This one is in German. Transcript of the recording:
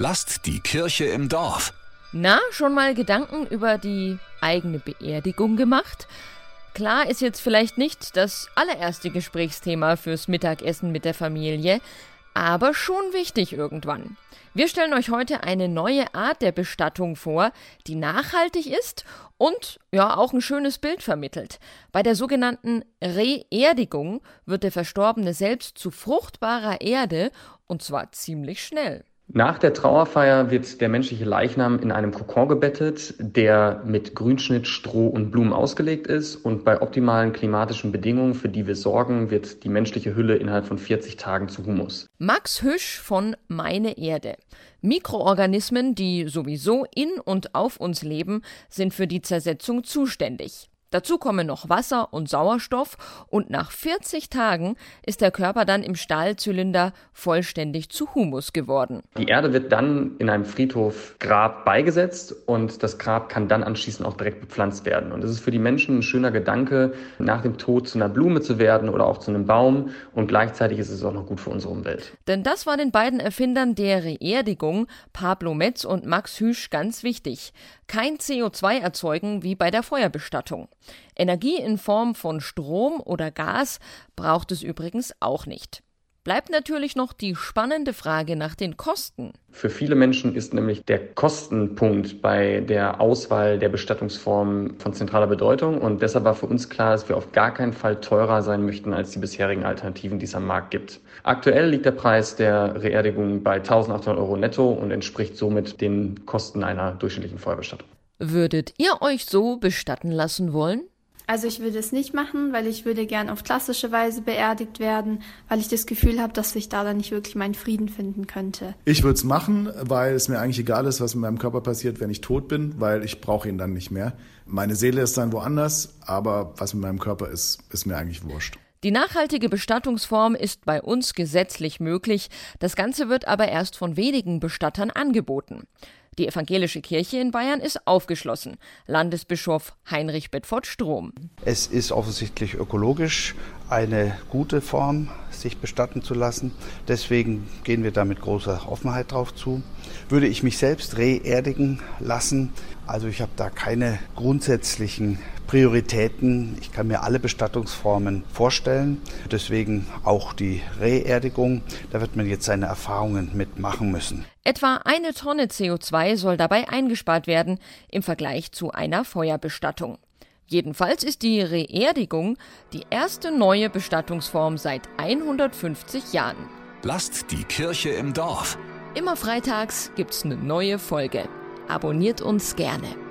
Lasst die Kirche im Dorf. Na, schon mal Gedanken über die eigene Beerdigung gemacht? Klar ist jetzt vielleicht nicht das allererste Gesprächsthema fürs Mittagessen mit der Familie, aber schon wichtig irgendwann. Wir stellen euch heute eine neue Art der Bestattung vor, die nachhaltig ist und ja auch ein schönes Bild vermittelt. Bei der sogenannten Reerdigung wird der Verstorbene selbst zu fruchtbarer Erde und zwar ziemlich schnell. Nach der Trauerfeier wird der menschliche Leichnam in einem Kokon gebettet, der mit Grünschnitt, Stroh und Blumen ausgelegt ist. Und bei optimalen klimatischen Bedingungen, für die wir sorgen, wird die menschliche Hülle innerhalb von 40 Tagen zu Humus. Max Hüsch von Meine Erde. Mikroorganismen, die sowieso in und auf uns leben, sind für die Zersetzung zuständig. Dazu kommen noch Wasser und Sauerstoff und nach 40 Tagen ist der Körper dann im Stahlzylinder vollständig zu Humus geworden. Die Erde wird dann in einem Friedhof Grab beigesetzt und das Grab kann dann anschließend auch direkt bepflanzt werden. Und es ist für die Menschen ein schöner Gedanke, nach dem Tod zu einer Blume zu werden oder auch zu einem Baum und gleichzeitig ist es auch noch gut für unsere Umwelt. Denn das war den beiden Erfindern der Reerdigung, Pablo Metz und Max Hüsch, ganz wichtig. Kein CO2 erzeugen wie bei der Feuerbestattung. Energie in Form von Strom oder Gas braucht es übrigens auch nicht. Bleibt natürlich noch die spannende Frage nach den Kosten. Für viele Menschen ist nämlich der Kostenpunkt bei der Auswahl der Bestattungsform von zentraler Bedeutung und deshalb war für uns klar, dass wir auf gar keinen Fall teurer sein möchten als die bisherigen Alternativen, die es am Markt gibt. Aktuell liegt der Preis der Reerdigung bei 1800 Euro netto und entspricht somit den Kosten einer durchschnittlichen Feuerbestattung. Würdet ihr euch so bestatten lassen wollen? Also ich würde es nicht machen, weil ich würde gern auf klassische Weise beerdigt werden, weil ich das Gefühl habe, dass ich da dann nicht wirklich meinen Frieden finden könnte. Ich würde es machen, weil es mir eigentlich egal ist, was mit meinem Körper passiert, wenn ich tot bin, weil ich brauche ihn dann nicht mehr. Meine Seele ist dann woanders, aber was mit meinem Körper ist, ist mir eigentlich wurscht. Die nachhaltige Bestattungsform ist bei uns gesetzlich möglich, das Ganze wird aber erst von wenigen Bestattern angeboten. Die evangelische Kirche in Bayern ist aufgeschlossen. Landesbischof Heinrich Bedford Strom. Es ist offensichtlich ökologisch eine gute Form, sich bestatten zu lassen. Deswegen gehen wir da mit großer Offenheit drauf zu. Würde ich mich selbst reerdigen lassen, also ich habe da keine grundsätzlichen Prioritäten. Ich kann mir alle Bestattungsformen vorstellen. Deswegen auch die Reerdigung. Da wird man jetzt seine Erfahrungen mitmachen müssen. Etwa eine Tonne CO2 soll dabei eingespart werden im Vergleich zu einer Feuerbestattung. Jedenfalls ist die Reerdigung die erste neue Bestattungsform seit 150 Jahren. Lasst die Kirche im Dorf. Immer freitags gibt's eine neue Folge. Abonniert uns gerne.